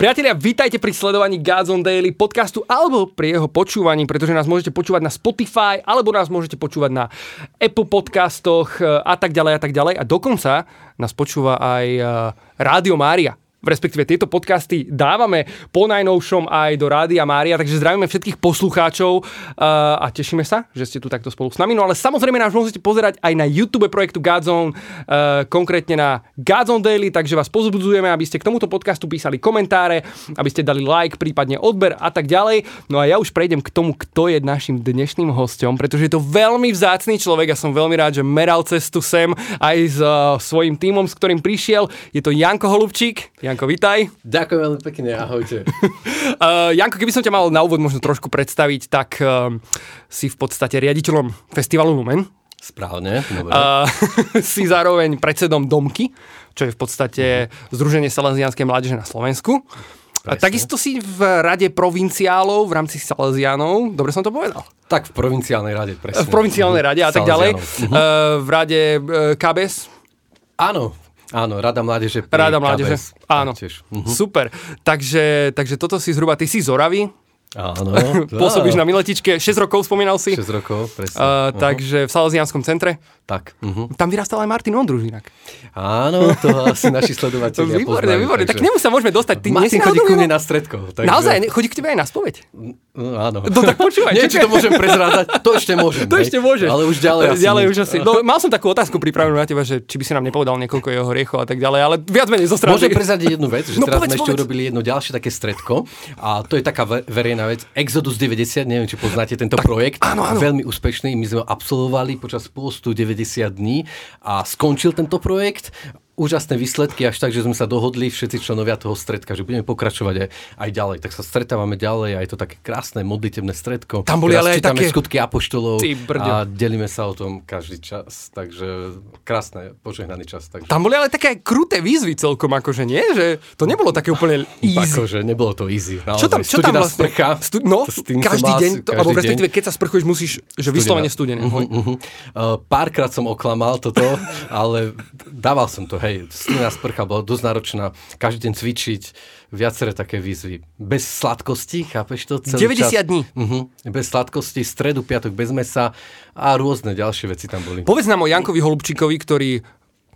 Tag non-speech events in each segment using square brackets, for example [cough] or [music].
Priatelia, vítajte pri sledovaní Gods on Daily podcastu alebo pri jeho počúvaní, pretože nás môžete počúvať na Spotify alebo nás môžete počúvať na Apple podcastoch e, a tak ďalej a tak ďalej. A dokonca nás počúva aj e, Rádio Mária respektíve tieto podcasty dávame po najnovšom aj do Rádia Mária, takže zdravíme všetkých poslucháčov uh, a tešíme sa, že ste tu takto spolu s nami. No ale samozrejme nás môžete pozerať aj na YouTube projektu Godzone, uh, konkrétne na Godzone Daily, takže vás pozbudzujeme, aby ste k tomuto podcastu písali komentáre, aby ste dali like, prípadne odber a tak ďalej. No a ja už prejdem k tomu, kto je našim dnešným hostom, pretože je to veľmi vzácný človek a som veľmi rád, že meral cestu sem aj s uh, svojím tímom, s ktorým prišiel. Je to Janko Holubčík. Janko, vitaj. Ďakujem veľmi pekne, ahojte. uh, [laughs] Janko, keby som ťa mal na úvod možno trošku predstaviť, tak uh, si v podstate riaditeľom festivalu Lumen. Správne. Uh, [laughs] si zároveň predsedom Domky, čo je v podstate uh-huh. Združenie Salesianskej mládeže na Slovensku. A takisto si v rade provinciálov v rámci Salesianov, dobre som to povedal? Tak v provinciálnej rade, presne. V provinciálnej rade a tak ďalej. Uh-huh. Uh, v rade uh, KBS? Áno, Áno, Rada mládeže. Rada mládeže, KBS, áno. Uh-huh. Super. Takže, takže toto si zhruba, ty si z Oravy, Áno. [laughs] Pôsobíš na Miletičke, 6 rokov spomínal si. 6 rokov, presne. Uh, uh-huh. Takže v Salesianskom centre. Tak. Uh-huh. Tam vyrastal aj Martin Ondruž inak. Áno, to asi naši sledovateľia Výborne, poznajú, výborne. Takže... Tak nemu sa môžeme dostať. Ty Martin chodí ku mne na stredko. Takže... Naozaj, chodí k tebe aj na spoveď? No, áno. No tak počúvaj. Nie, či to môžem prezrádať, to ešte môžem. To ešte môžeš. Ale už ďalej asi. Ďalej už asi. No, mal som takú otázku pripravenú na teba, že či by si nám nepovedal niekoľko jeho hriechov a tak ďalej, ale viac menej zo strany. Môžem prezradiť jednu vec, že no, teraz sme ešte urobili jedno ďalšie také stredko a to je taká verejná vec. Exodus 90, neviem, či poznáte tento tak, projekt. Áno, áno. Veľmi úspešný. My sme ho absolvovali počas postu 90 dní a skončil tento projekt úžasné výsledky, až tak, že sme sa dohodli všetci členovia toho stredka, že budeme pokračovať aj, aj ďalej. Tak sa stretávame ďalej a je to také krásne modlitebné stredko. Tam boli ale aj také... skutky apoštolov a delíme sa o tom každý čas. Takže krásne, požehnaný čas. Takže... Tam boli ale také aj kruté výzvy celkom, akože nie? Že to nebolo také úplne easy. Akože nebolo to easy. Naozaj. Čo tam, čo tam vlastne? Sprcha, stu... No, každý deň, to, alebo respektíve keď sa sprchuješ, musíš, že vyslovene studené. Uh-huh, uh-huh. Uh, párkrát som oklamal toto, [laughs] ale dával som to, hej, studená sprcha bola dosť náročná, každý deň cvičiť, viaceré také výzvy. Bez sladkosti, chápeš to? Celý 90 čas. dní. Uh-huh. Bez sladkosti, stredu, piatok bez mesa a rôzne ďalšie veci tam boli. Povedz nám o Jankovi Holubčíkovi, ktorý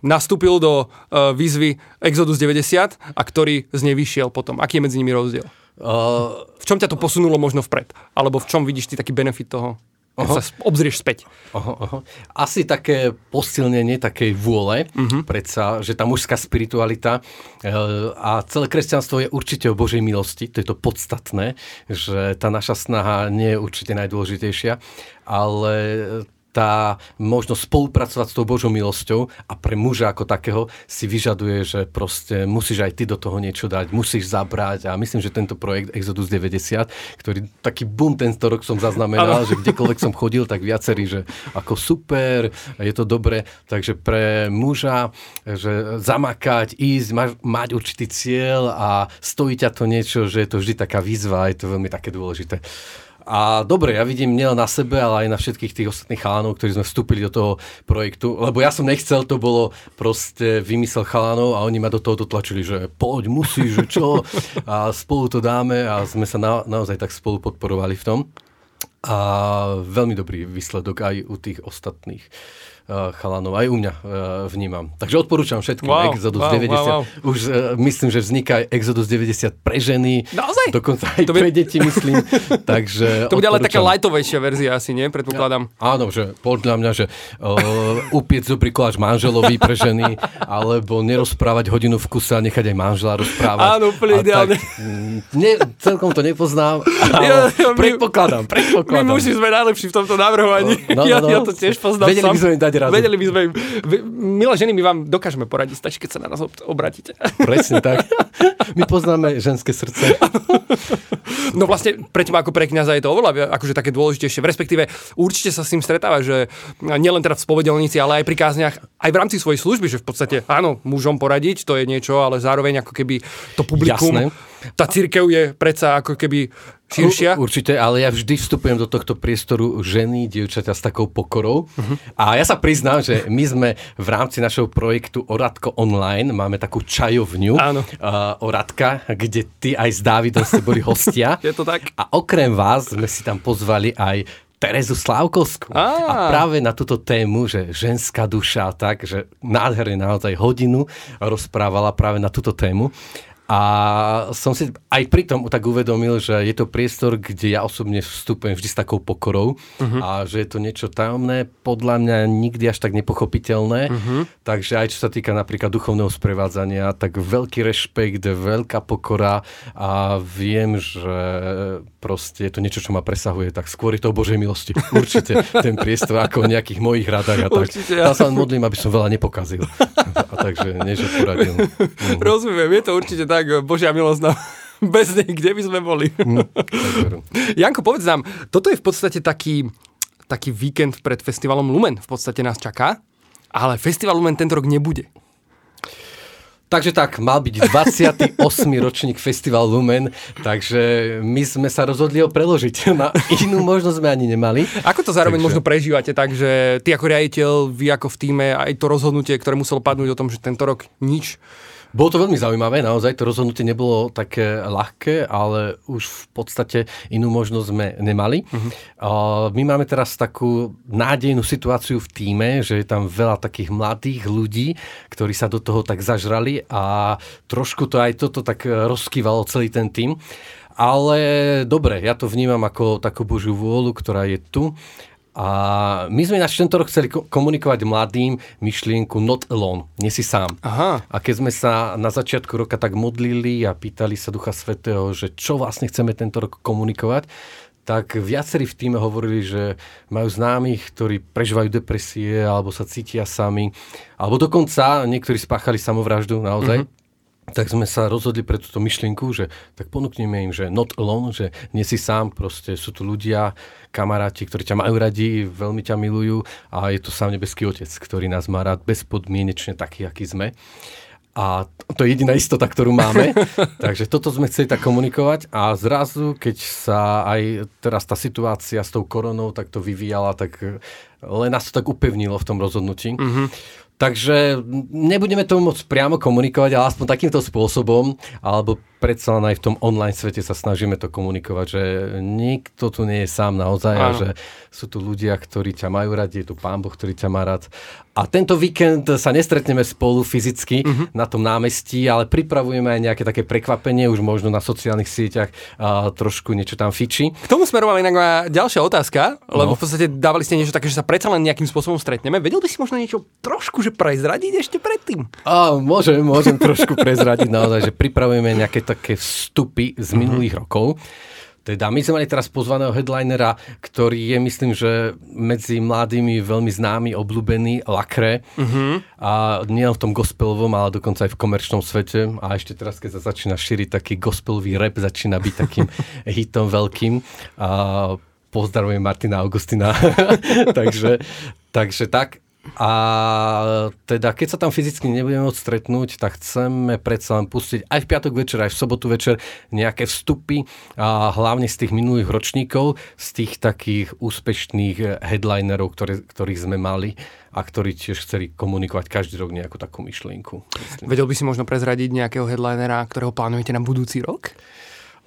nastúpil do uh, výzvy Exodus 90 a ktorý z nej vyšiel potom. Aký je medzi nimi rozdiel? Uh, v čom ťa to posunulo možno vpred? Alebo v čom vidíš ty taký benefit toho? Keď sa obzrieš späť. Oho, oho. Asi také posilnenie takej vôle, uh-huh. predsa, že tá mužská spiritualita e, a celé kresťanstvo je určite o Božej milosti, to je to podstatné, že tá naša snaha nie je určite najdôležitejšia, ale tá možnosť spolupracovať s tou Božou milosťou a pre muža ako takého si vyžaduje, že proste musíš aj ty do toho niečo dať, musíš zabrať. A myslím, že tento projekt Exodus 90, ktorý taký boom tento rok som zaznamenal, že kdekoľvek som chodil, tak viacerí, že ako super, je to dobre, takže pre muža, že zamakať, ísť, mať, mať určitý cieľ a stojí ťa to niečo, že je to vždy taká výzva, je to veľmi také dôležité. A dobre, ja vidím nielen na sebe, ale aj na všetkých tých ostatných chalánov, ktorí sme vstúpili do toho projektu, lebo ja som nechcel, to bolo proste vymysel chalánov a oni ma do toho dotlačili, že poď, musíš, že čo, a spolu to dáme a sme sa na, naozaj tak spolu podporovali v tom. A veľmi dobrý výsledok aj u tých ostatných. Eh, chalanov, aj u mňa uh, vnímam. Takže odporúčam všetkým wow, Exodus wow, 90. Wow, wow. Už uh, myslím, že vzniká aj Exodus 90 pre ženy. Naozaj? Dokonca aj to pre by... deti, myslím. [laughs] Takže to bude ale taká lightovejšia verzia asi, nie? Predpokladám. Ja, áno, že podľa mňa, že uh, upiec dobrý koláč manželovi pre ženy, alebo nerozprávať hodinu v kuse a nechať aj manžela rozprávať. Áno, úplne ideálne. Mm, ne, celkom to nepoznám, [laughs] ale ja, ja, predpokladám, predpokladám. My muži sme najlepší v tomto navrhovaní. No, no, [laughs] no, ja, ja to tiež poznám Vedeli by sme im dať radu. Vedeli by sme im, milé ženy, my vám dokážeme poradiť, stačí, keď sa na nás obratíte. Presne tak. My [laughs] poznáme ženské srdce. No vlastne pre teba ako pre kniaza je to oveľa akože také dôležitejšie. Respektíve určite sa s tým stretáva, že nielen teda v spovedelnici, ale aj pri kázniach, aj v rámci svojej služby, že v podstate áno, mužom poradiť, to je niečo, ale zároveň ako keby to publikum... Jasné tá církev je predsa ako keby širšia. U, určite, ale ja vždy vstupujem do tohto priestoru ženy, dievčaťa s takou pokorou. Uh-huh. A ja sa priznám, že my sme v rámci našeho projektu Oradko Online, máme takú čajovňu Áno. Uh, Oradka, kde ty aj s Dávidom ste boli hostia. [laughs] je to tak. A okrem vás sme si tam pozvali aj Terezu Slávkovskú. A práve na túto tému, že ženská duša, tak, že nádherne naozaj hodinu rozprávala práve na túto tému. A som si aj pri tom tak uvedomil, že je to priestor, kde ja osobne vstupujem vždy s takou pokorou uh-huh. a že je to niečo tajomné, podľa mňa nikdy až tak nepochopiteľné. Uh-huh. Takže aj čo sa týka napríklad duchovného sprevádzania, tak veľký rešpekt, veľká pokora a viem, že proste je to niečo, čo ma presahuje, tak skôr je to o Božej milosti. Určite ten priestor ako v nejakých mojich radách a tak. Určite, ja. sa len modlím, aby som veľa nepokazil. A takže nie, že poradil. Uh-huh. [laughs] Rozumiem, je to určite tak tak Božia milosť nám [laughs] bez nej, kde by sme boli. Mm, [laughs] Janko, povedz nám, toto je v podstate taký, taký víkend pred festivalom Lumen. V podstate nás čaká, ale festival Lumen tento rok nebude. Takže tak, mal byť 28. [laughs] ročník Festival Lumen, takže my sme sa rozhodli ho preložiť. Na inú možnosť sme ani nemali. Ako to zároveň takže... možno prežívate, takže ty ako riaditeľ, vy ako v týme, aj to rozhodnutie, ktoré muselo padnúť o tom, že tento rok nič bolo to veľmi zaujímavé, naozaj to rozhodnutie nebolo také ľahké, ale už v podstate inú možnosť sme nemali. Uh-huh. My máme teraz takú nádejnú situáciu v týme, že je tam veľa takých mladých ľudí, ktorí sa do toho tak zažrali a trošku to aj toto tak rozkývalo celý ten tým. Ale dobre, ja to vnímam ako takú Božiu vôľu, ktorá je tu a my sme ináč tento rok chceli komunikovať mladým myšlienku not alone, nie si sám. Aha. A keď sme sa na začiatku roka tak modlili a pýtali sa Ducha Svetého, že čo vlastne chceme tento rok komunikovať, tak viacerí v týme hovorili, že majú známych, ktorí prežívajú depresie alebo sa cítia sami, alebo dokonca niektorí spáchali samovraždu naozaj. Mm-hmm tak sme sa rozhodli pre túto myšlienku, že tak ponúkneme im, že not alone, že nie si sám, proste sú tu ľudia, kamaráti, ktorí ťa majú radi, veľmi ťa milujú a je to sám nebeský otec, ktorý nás má rád bezpodmienečne taký, aký sme. A to je jediná istota, ktorú máme. [laughs] Takže toto sme chceli tak komunikovať a zrazu, keď sa aj teraz tá situácia s tou koronou takto vyvíjala, tak len nás to tak upevnilo v tom rozhodnutí. Mm-hmm. Takže nebudeme to môcť priamo komunikovať, ale aspoň takýmto spôsobom, alebo predsa len aj v tom online svete sa snažíme to komunikovať, že nikto tu nie je sám naozaj a že sú tu ľudia, ktorí ťa majú radi, je tu pán Boh, ktorý ťa má rád. A tento víkend sa nestretneme spolu fyzicky uh-huh. na tom námestí, ale pripravujeme aj nejaké také prekvapenie, už možno na sociálnych sieťach a trošku niečo tam fičí. K tomu smerovala inak ďalšia otázka, lebo no. v podstate dávali ste niečo také, že sa predsa len nejakým spôsobom stretneme. Vedel by si možno niečo trošku že prezradiť ešte predtým? A, môžem, môžem trošku prezradiť naozaj, že pripravujeme nejaké také vstupy z minulých uh-huh. rokov. Teda my sme mali teraz pozvaného headlinera, ktorý je, myslím, že medzi mladými veľmi známy, obľúbený, Lakre. Uh-huh. A nie v tom gospelovom, ale dokonca aj v komerčnom svete. A ešte teraz, keď sa začína šíriť taký gospelový rap, začína byť takým [laughs] hitom veľkým. A pozdravujem Martina Augustina. [laughs] [laughs] takže, takže tak. A teda, keď sa tam fyzicky nebudeme môcť stretnúť, tak chceme predsa len pustiť aj v piatok večer, aj v sobotu večer nejaké vstupy, a hlavne z tých minulých ročníkov, z tých takých úspešných headlinerov, ktoré, ktorých sme mali a ktorí tiež chceli komunikovať každý rok nejakú takú myšlienku. Vedel by si možno prezradiť nejakého headlinera, ktorého plánujete na budúci rok?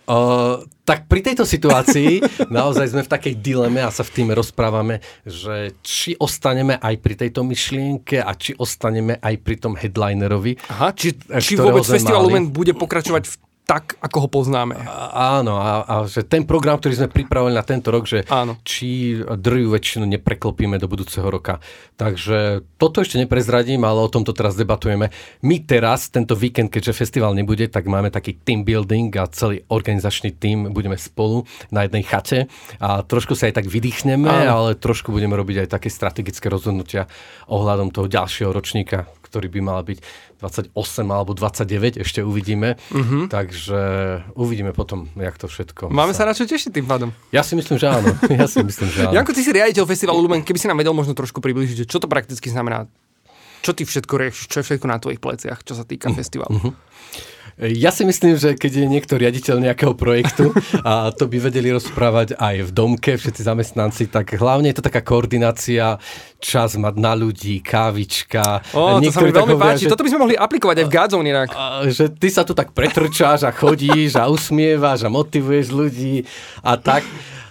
Uh, tak pri tejto situácii [laughs] naozaj sme v takej dileme a sa v týme rozprávame, že či ostaneme aj pri tejto myšlienke a či ostaneme aj pri tom headlinerovi. Aha, či, či vôbec Festival Lumen bude pokračovať v tak, ako ho poznáme. A, áno, a, a že ten program, ktorý sme pripravili na tento rok, že áno. či drjú väčšinu nepreklopíme do budúceho roka. Takže toto ešte neprezradím, ale o tomto teraz debatujeme. My teraz, tento víkend, keďže festival nebude, tak máme taký team building a celý organizačný tým budeme spolu na jednej chate a trošku sa aj tak vydýchneme, áno. ale trošku budeme robiť aj také strategické rozhodnutia ohľadom toho ďalšieho ročníka, ktorý by mal byť 28 alebo 29, ešte uvidíme. Uh-huh. Takže uvidíme potom, jak to všetko. Máme sa, sa na čo tešiť tým pádom. Ja si myslím, že áno. [laughs] Ja si myslím, že áno. Janko, ty si riaditeľ festivalu Lumen, keby si nám vedel možno trošku približiť, čo to prakticky znamená čo ty všetko riešiš, čo je všetko na tvojich pleciach, čo sa týka uh-huh. festivalu? Uh-huh. Ja si myslím, že keď je niekto riaditeľ nejakého projektu a to by vedeli rozprávať aj v domke, všetci zamestnanci, tak hlavne je to taká koordinácia, čas mať na ľudí, kávička. O, to sa mi veľmi hovoria, páči. Že, Toto by sme mohli aplikovať aj v Godzone inak. Že ty sa tu tak pretrčáš a chodíš a usmievaš a motivuješ ľudí a tak.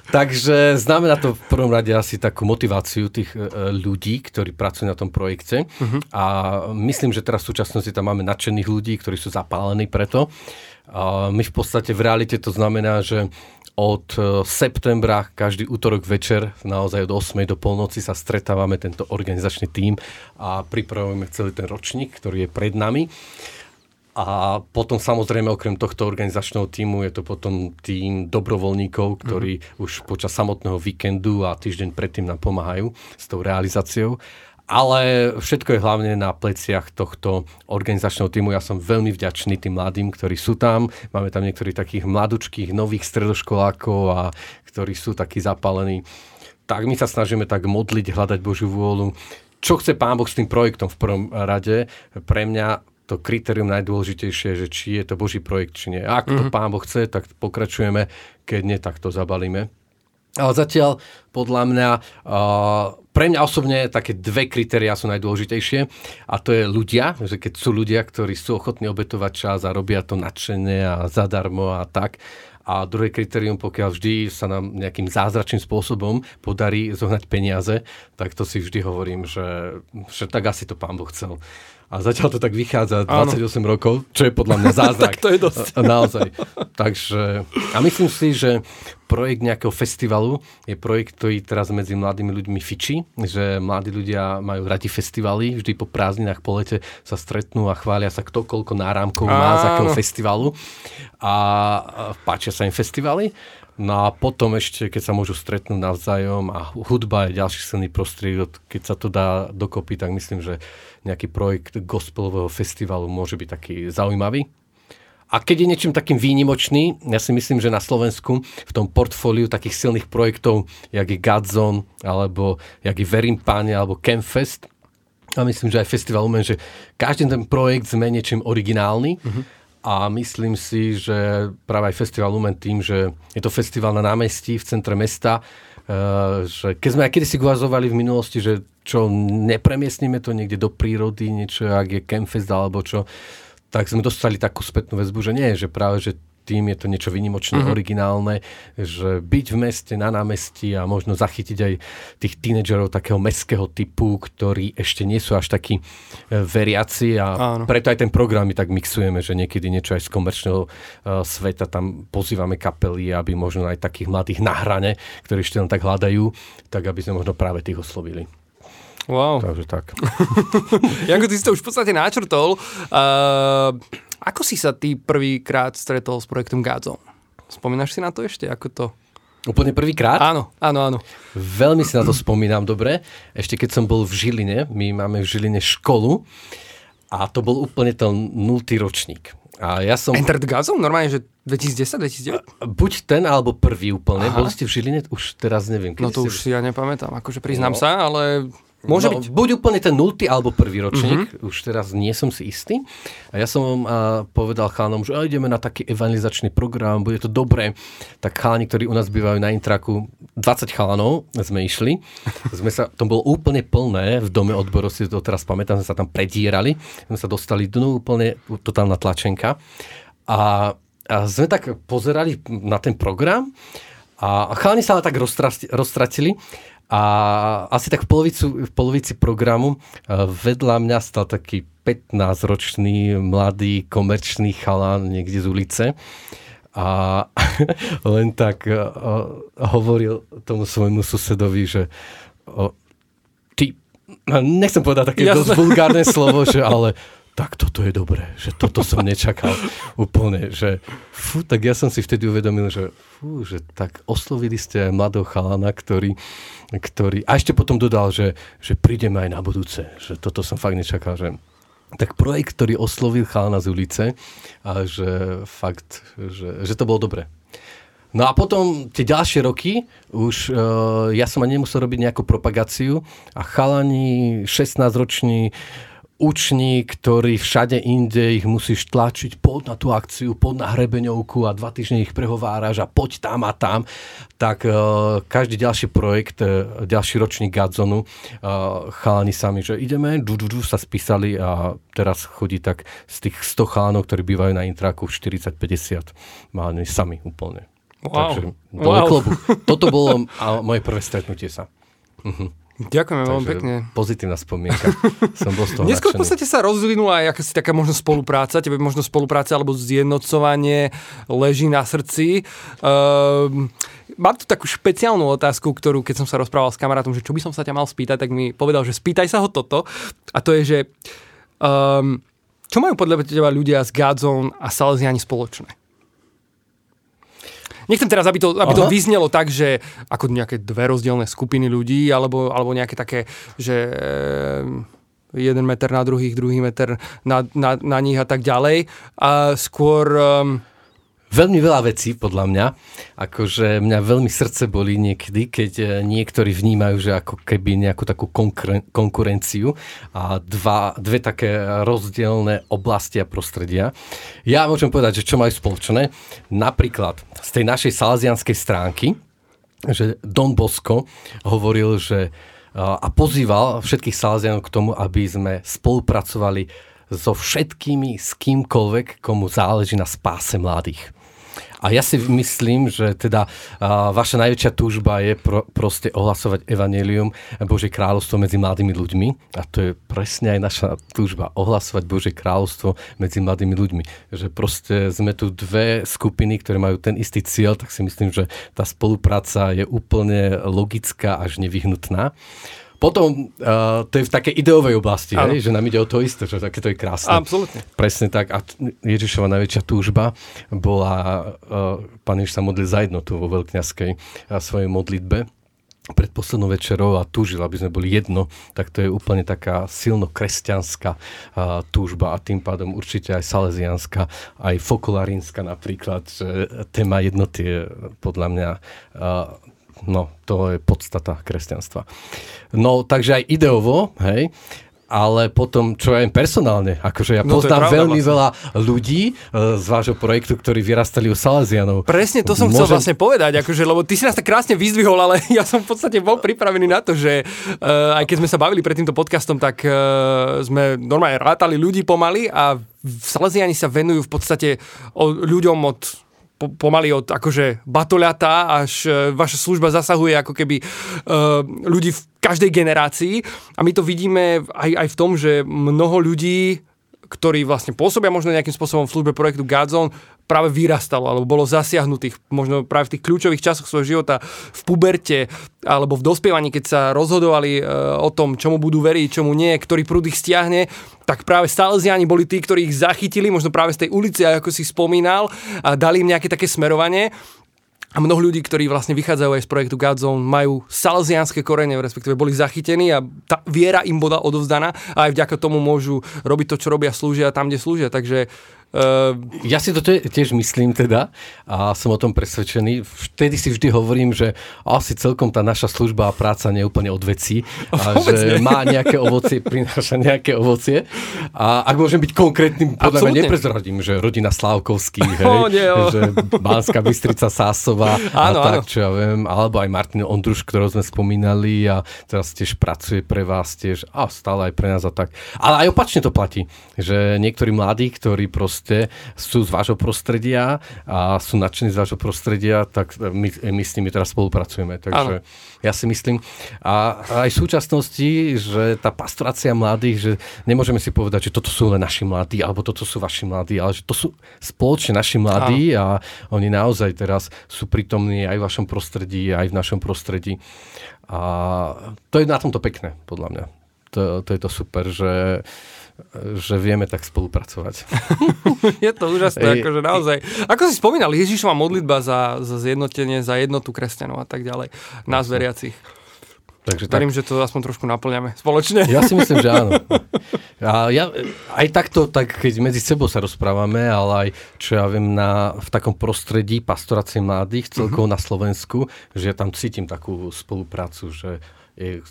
Takže znamená to v prvom rade asi takú motiváciu tých e, ľudí, ktorí pracujú na tom projekte. Uh-huh. A myslím, že teraz v súčasnosti tam máme nadšených ľudí, ktorí sú zapálení preto. A my v podstate v realite to znamená, že od e, septembra každý útorok večer, naozaj od 8. do polnoci sa stretávame tento organizačný tím a pripravujeme celý ten ročník, ktorý je pred nami. A potom samozrejme okrem tohto organizačného týmu je to potom tým dobrovoľníkov, ktorí mm-hmm. už počas samotného víkendu a týždeň predtým nám pomáhajú s tou realizáciou. Ale všetko je hlavne na pleciach tohto organizačného týmu. Ja som veľmi vďačný tým mladým, ktorí sú tam. Máme tam niektorých takých mladučkých, nových stredoškolákov a ktorí sú takí zapálení. Tak my sa snažíme tak modliť, hľadať Božiu vôľu. Čo chce Pán Boh s tým projektom v prvom rade? Pre mňa to kritérium najdôležitejšie, že či je to Boží projekt, či nie. Ak mm-hmm. to mhm. Pán Boh chce, tak pokračujeme, keď nie, tak to zabalíme. Ale zatiaľ, podľa mňa, pre mňa osobne také dve kritéria sú najdôležitejšie a to je ľudia, že keď sú ľudia, ktorí sú ochotní obetovať čas a robia to nadšene a zadarmo a tak. A druhé kritérium, pokiaľ vždy sa nám nejakým zázračným spôsobom podarí zohnať peniaze, tak to si vždy hovorím, že, že tak asi to pán Boh chcel. A zatiaľ to tak vychádza 28 Áno. rokov, čo je podľa mňa zázrak. [laughs] tak to je dosť. Naozaj. Takže, a myslím si, že projekt nejakého festivalu je projekt, ktorý teraz medzi mladými ľuďmi fičí, že mladí ľudia majú radi festivaly, vždy po prázdninách po lete sa stretnú a chvália sa kto koľko náramkov má z akého festivalu a páčia sa im festivaly No a potom ešte, keď sa môžu stretnúť navzájom a hudba je ďalší silný prostriedok, keď sa to dá dokopy, tak myslím, že nejaký projekt gospelového festivalu môže byť taký zaujímavý. A keď je niečím takým výnimočný, ja si myslím, že na Slovensku v tom portfóliu takých silných projektov, jak je Godzone, alebo jak je Verim Páne, alebo Campfest, a myslím, že aj Festival Umen, že každý ten projekt sme niečím originálny. Uh-huh a myslím si, že práve aj Festival Lumen tým, že je to festival na námestí v centre mesta, uh, že keď sme aj kedysi uvazovali v minulosti, že čo nepremiestnime to niekde do prírody, niečo, ak je Campfest alebo čo, tak sme dostali takú spätnú väzbu, že nie, že práve, že tým je to niečo vynimočné, mm-hmm. originálne, že byť v meste, na námestí a možno zachytiť aj tých tínedžerov takého mestského typu, ktorí ešte nie sú až takí e, veriaci a Áno. preto aj ten program my tak mixujeme, že niekedy niečo aj z komerčného uh, sveta tam pozývame kapely, aby možno aj takých mladých na hrane, ktorí ešte len tak hľadajú, tak aby sme možno práve tých oslovili. Wow. Takže tak. [laughs] Janko, ty si to už v podstate načrtol. Uh, ako si sa ty prvýkrát stretol s projektom Gádzom? Spomínaš si na to ešte? Ako to Úplne prvýkrát? Áno, áno, áno. Veľmi si na to spomínam dobre. Ešte keď som bol v Žiline, my máme v Žiline školu a to bol úplne ten nultý ročník. A ja som... Entered Gazom? Normálne, že 2010, 2009? Buď ten, alebo prvý úplne. Aha. Boli ste v Žiline? Už teraz neviem. No to už si ja nepamätám. Akože priznám no. sa, ale Môže no, byť. Buď úplne ten nultý alebo prvý ročník, mm-hmm. už teraz nie som si istý. A ja som a, povedal chánom, že ideme na taký evangelizačný program, bude to dobré. Tak chalani, ktorí u nás bývajú na Intraku, 20 chalanov sme išli. Sme sa, to bolo úplne plné v dome odboru, si to teraz pamätám, sme sa tam predierali. Sme sa dostali dnu úplne totálna tlačenka. A, a sme tak pozerali na ten program a chalani sa tak roztratili a asi tak v, polovicu, v polovici programu e, vedľa mňa stal taký 15-ročný mladý komerčný chalán niekde z ulice a [laughs] len tak uh, hovoril tomu svojmu susedovi, že ty, nechcem povedať také Jasne. dosť vulgárne slovo, že ale tak toto je dobré, že toto som nečakal [laughs] úplne, že fú, tak ja som si vtedy uvedomil, že fú, že tak oslovili ste mladého chalana, ktorý, ktorý, a ešte potom dodal, že, že prídeme aj na budúce, že toto som fakt nečakal, že tak projekt, ktorý oslovil chalana z ulice a že fakt, že, že to bolo dobré. No a potom tie ďalšie roky už uh, ja som ani nemusel robiť nejakú propagáciu a chalani 16-roční uční, ktorý všade inde ich musíš tlačiť pod na tú akciu, pod na hrebeňovku a dva týždne ich prehováraš a poď tam a tam, tak uh, každý ďalší projekt, uh, ďalší ročník Gadzonu, uh, chalani sami, že ideme, du, du, du, sa spísali a teraz chodí tak z tých 100 chalanov, ktorí bývajú na intraku 40-50, máme sami úplne. Wow. Takže dole Wow. klobu. [laughs] Toto bolo a, moje prvé stretnutie sa. Uh-huh. Ďakujeme veľmi pekne. Pozitívna spomienka. [laughs] Som bol z toho Neskôr v podstate sa rozvinula aj akási taká možno spolupráca, tebe možno spolupráca alebo zjednocovanie leží na srdci. Um, mám tu takú špeciálnu otázku, ktorú keď som sa rozprával s kamarátom, že čo by som sa ťa mal spýtať, tak mi povedal, že spýtaj sa ho toto. A to je, že um, čo majú podľa teba ľudia z Godzone a Salesiani spoločné? Nechcem teraz, aby to, aby to vyznelo tak, že ako nejaké dve rozdielne skupiny ľudí, alebo, alebo nejaké také, že ehm, jeden meter na druhých, druhý meter na, na, na nich a tak ďalej. A skôr... Um, Veľmi veľa vecí, podľa mňa. Akože mňa veľmi srdce bolí niekedy, keď e, niektorí vnímajú, že ako keby nejakú takú konkuren- konkurenciu a dva, dve také rozdielne oblasti a prostredia. Ja môžem povedať, že čo majú spoločné. Napríklad z tej našej salazianskej stránky, že Don Bosco hovoril, že a pozýval všetkých Salazianov k tomu, aby sme spolupracovali so všetkými, s kýmkoľvek, komu záleží na spáse mladých. A ja si myslím, že teda a, vaša najväčšia túžba je pro, proste ohlasovať evanelium Božie kráľovstvo medzi mladými ľuďmi. A to je presne aj naša túžba, ohlasovať Božie kráľovstvo medzi mladými ľuďmi. Že proste sme tu dve skupiny, ktoré majú ten istý cieľ, tak si myslím, že tá spolupráca je úplne logická až nevyhnutná. Potom uh, to je v takej ideovej oblasti, hej, že nám ide o to isté, že také to je krásne. absolútne. Presne tak. A Ježišova najväčšia túžba bola, uh, pán Ježiš sa modlil za jednotu vo veľkňaskej uh, svojej modlitbe pred poslednou večerou a túžil, aby sme boli jedno, tak to je úplne taká silno kresťanská uh, túžba a tým pádom určite aj salesianská, aj fokolárínska napríklad, že téma jednoty je podľa mňa uh, no, to je podstata kresťanstva. No, takže aj ideovo, hej, ale potom, čo aj personálne, akože ja No, poznám pravda veľmi vlastne. veľa ľudí e, z vášho projektu, ktorí vyrastali u Salesianov. Presne to som chcel vlastne povedať, akože, lebo ty si nás tak krásne vyzdvihol, ale [laughs] ja som v podstate bol pripravený na to, že uh, aj keď sme sa bavili pred týmto podcastom, tak uh, sme normálne rátali ľudí pomaly a v Salesiani sa venujú v podstate o, ľuďom od po, pomaly od akože batoľata až e, vaša služba zasahuje ako keby e, ľudí v každej generácii. A my to vidíme aj, aj v tom, že mnoho ľudí ktorí vlastne pôsobia možno nejakým spôsobom v službe projektu Godzone, práve vyrastalo alebo bolo zasiahnutých možno práve v tých kľúčových časoch svojho života v puberte alebo v dospievaní, keď sa rozhodovali e, o tom, čomu budú veriť, čomu nie, ktorý prúd ich stiahne, tak práve Salesiani boli tí, ktorí ich zachytili, možno práve z tej ulice, ako si spomínal, a dali im nejaké také smerovanie. A mnoho ľudí, ktorí vlastne vychádzajú aj z projektu Godzone, majú salesianské korene, respektíve boli zachytení a tá viera im bola odovzdaná a aj vďaka tomu môžu robiť to, čo robia, slúžia tam, kde slúžia. Takže Ja si to tiež myslím teda a som o tom presvedčený. Vtedy si vždy hovorím, že asi celkom tá naša služba a práca nie je úplne od vecí [laughs] a Vôbec že nie. má nejaké ovocie, [laughs] prináša nejaké ovocie. A ak môžem byť konkrétnym, podľa mňa neprezradím, že rodina Slávkovských, [laughs] hej, O, nie, o. že Banská Bystrica Sásová Áno, a tak, áno. čo ja viem, alebo aj Martin Ondruš, ktorého sme spomínali a teraz tiež pracuje pre vás tiež a stále aj pre nás a tak. Ale aj opačne to platí, že niektorí mladí, ktorí proste sú z vášho prostredia a sú nadšení z vášho prostredia, tak my, my s nimi teraz spolupracujeme. Takže ja si myslím, a aj v súčasnosti, že tá pastorácia mladých, že nemôžeme si povedať, že toto sú len naši mladí, alebo toto sú vaši mladí, ale že to sú spoločne naši mladí a oni naozaj teraz sú prítomní aj v vašom prostredí, aj v našom prostredí. A to je na tomto pekné, podľa mňa. To, to je to super, že, že vieme tak spolupracovať. [laughs] je to úžasné, akože naozaj. Ako si spomínal, Ježišova modlitba za, za zjednotenie, za jednotu kresťanov a tak ďalej, nás veriacich. Takže Verím, tak... že to aspoň trošku naplňame spoločne. Ja si myslím, že áno. [laughs] A ja, aj takto, tak keď medzi sebou sa rozprávame, ale aj, čo ja viem, na, v takom prostredí pastorácie mladých, celkovo mm-hmm. na Slovensku, že ja tam cítim takú spoluprácu, že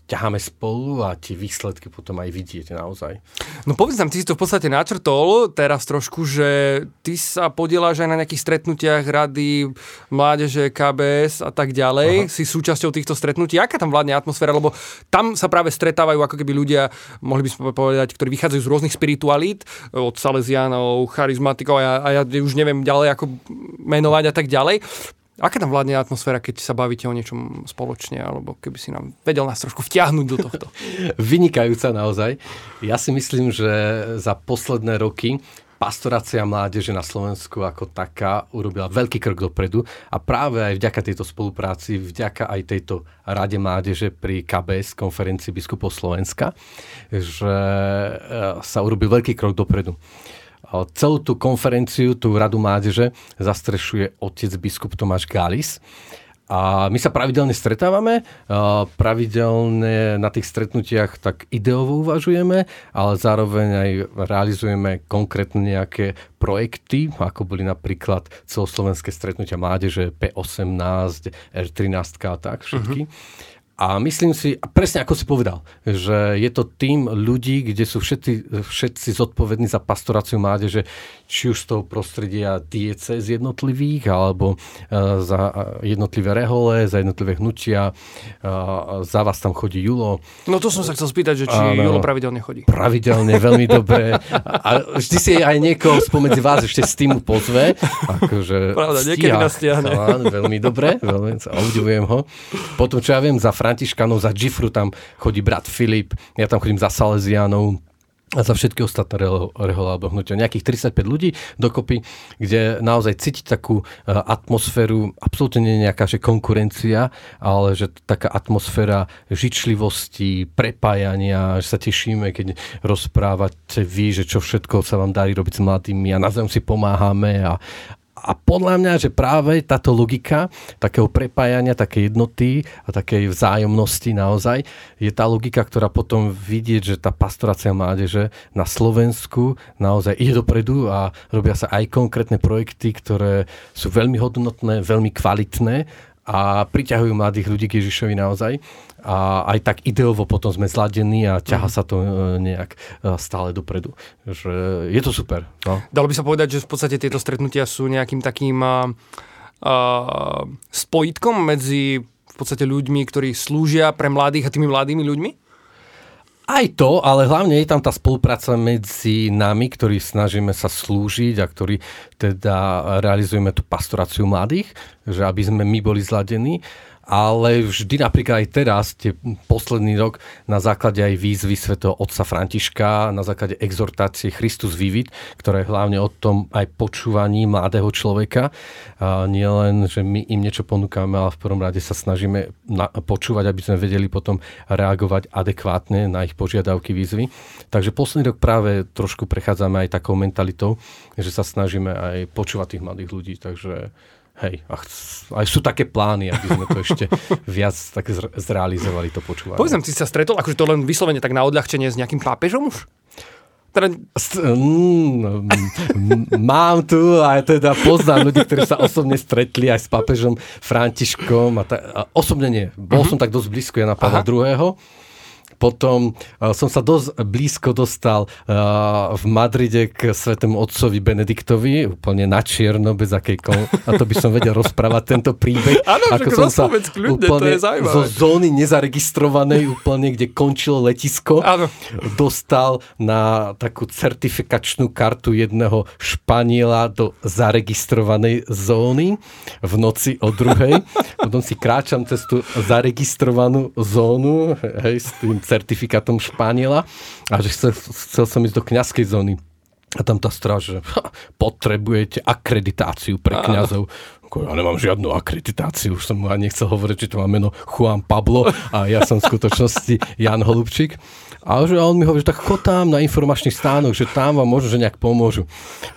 ťaháme spolu a tie výsledky potom aj vidíte naozaj. No povedz nám, ty si to v podstate načrtol teraz trošku, že ty sa podieláš aj na nejakých stretnutiach rady, mládeže, KBS a tak ďalej. Aha. Si súčasťou týchto stretnutí. Aká tam vládne atmosféra? Lebo tam sa práve stretávajú ako keby ľudia, mohli by sme povedať, ktorí vychádzajú z rôznych spiritualít, od Salesianov, charizmatikov a ja, a ja už neviem ďalej ako menovať a tak ďalej. Aká tam vládne atmosféra, keď sa bavíte o niečom spoločne, alebo keby si nám vedel nás trošku vtiahnuť do tohto? [laughs] Vynikajúca naozaj. Ja si myslím, že za posledné roky pastorácia mládeže na Slovensku ako taká urobila veľký krok dopredu a práve aj vďaka tejto spolupráci, vďaka aj tejto Rade mládeže pri KBS, konferencii biskupov Slovenska, že e, sa urobil veľký krok dopredu. Celú tú konferenciu, tú radu mládeže, zastrešuje otec biskup Tomáš Galis. A my sa pravidelne stretávame, pravidelne na tých stretnutiach tak ideovo uvažujeme, ale zároveň aj realizujeme konkrétne nejaké projekty, ako boli napríklad celoslovenské stretnutia mládeže P18, R13 a tak všetky. Uh-huh. A myslím si, presne ako si povedal, že je to tým ľudí, kde sú všetci, všetci zodpovední za pastoráciu mládeže, či už z toho prostredia diece z jednotlivých, alebo uh, za jednotlivé rehole, za jednotlivé hnutia. Uh, za vás tam chodí Julo. No to som sa chcel spýtať, že či ano, Julo pravidelne chodí. Pravidelne, veľmi [laughs] dobre. A vždy si aj niekoho spomedzi vás ešte z týmu pozve. Akože Pravda, niekedy nás Veľmi dobre, veľmi obdivujem ho. Potom, čo ja viem, za Františkanov, za Gifru tam chodí brat Filip, ja tam chodím za Salesianov, a za všetky ostatné rehole alebo hnutia. Nejakých 35 ľudí dokopy, kde naozaj cítiť takú uh, atmosféru, absolútne nie nejaká že konkurencia, ale že taká atmosféra žičlivosti, prepájania, že sa tešíme, keď rozprávate vy, že čo všetko sa vám darí robiť s mladými a navzájom si pomáhame a, a podľa mňa, že práve táto logika takého prepájania, také jednoty a takej vzájomnosti naozaj je tá logika, ktorá potom vidieť, že tá pastorácia mládeže na Slovensku naozaj ide dopredu a robia sa aj konkrétne projekty, ktoré sú veľmi hodnotné, veľmi kvalitné a priťahujú mladých ľudí k Ježišovi naozaj. A aj tak ideovo potom sme zladení a ťaha mm. sa to e, nejak e, stále dopredu. Že je to super. No. Dalo by sa povedať, že v podstate tieto stretnutia sú nejakým takým uh, spojitkom medzi v podstate ľuďmi, ktorí slúžia pre mladých a tými mladými ľuďmi? Aj to, ale hlavne je tam tá spolupráca medzi nami, ktorí snažíme sa slúžiť a ktorí teda realizujeme tú pastoráciu mladých, že aby sme my boli zladení ale vždy napríklad aj teraz, tie posledný rok, na základe aj výzvy svätého otca Františka, na základe exhortácie Christus Vivit, ktoré je hlavne o tom aj počúvaní mladého človeka. A nie len, že my im niečo ponúkame, ale v prvom rade sa snažíme na, počúvať, aby sme vedeli potom reagovať adekvátne na ich požiadavky výzvy. Takže posledný rok práve trošku prechádzame aj takou mentalitou, že sa snažíme aj počúvať tých mladých ľudí. Takže Hej, a aj sú také plány, aby sme to ešte [laughs] viac tak zrealizovali to počúvanie. Povedzme, si sa stretol, akože to len vyslovene tak na odľahčenie s nejakým pápežom už? Teda... Mm, mám tu aj teda poznám ľudí, ktorí sa osobne stretli aj s pápežom Františkom. A, ta, a osobne nie. Bol uh-huh. som tak dosť blízko Jana Pavla II potom uh, som sa dosť blízko dostal uh, v Madride k svetému otcovi Benediktovi, úplne na čierno, bez akej kon... A to by som vedel rozprávať tento príbeh. Áno, ako som sa kľudne, úplne zo zóny nezaregistrovanej, úplne kde končilo letisko, ano. dostal na takú certifikačnú kartu jedného Španiela do zaregistrovanej zóny v noci o druhej. Potom si kráčam cez tú zaregistrovanú zónu, hej, s tým certifikátom Španiela a že chcel, chcel som ísť do kňazskej zóny. A tam tá stráž, že potrebujete akreditáciu pre kňazov. ja nemám žiadnu akreditáciu, už som ani nechcel hovoriť, že to má meno Juan Pablo a ja som v skutočnosti Jan Holubčík. A, že, a on mi hovorí, že tak chod tam na informačný stánok, že tam vám možno, že nejak pomôžu.